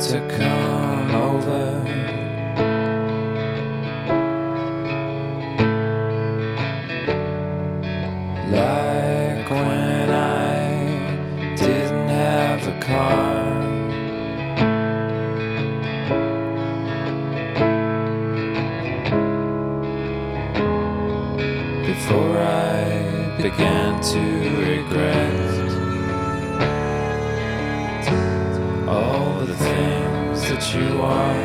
to come over. Like when I didn't have a car. Before I began to regret that you are.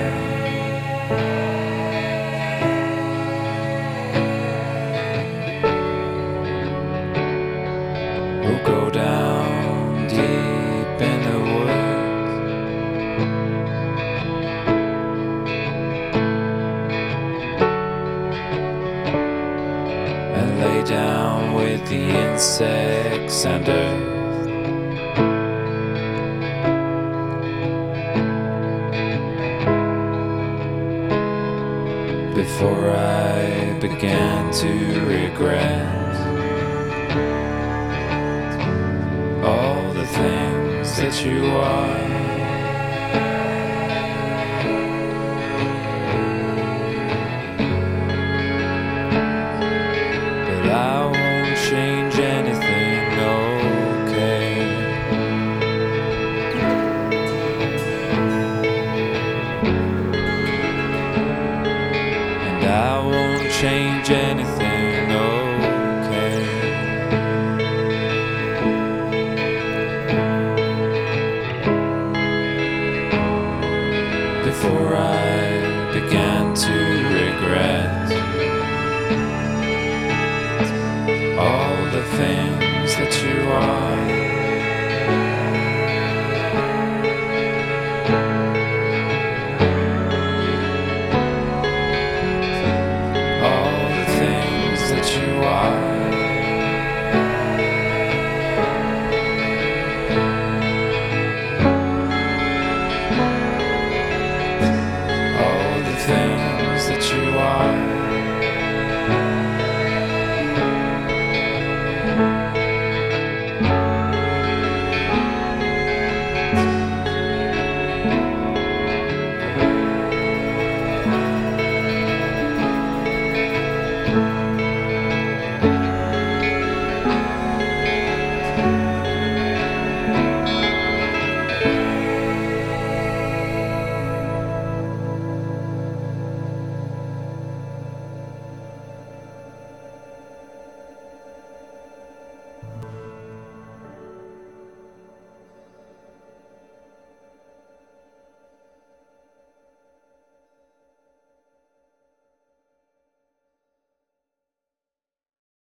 We'll go down deep in the woods. And lay down with the insects and earth. Before I began to regret all the things that you are. Change anything, okay? Before I began to regret all the things that you are.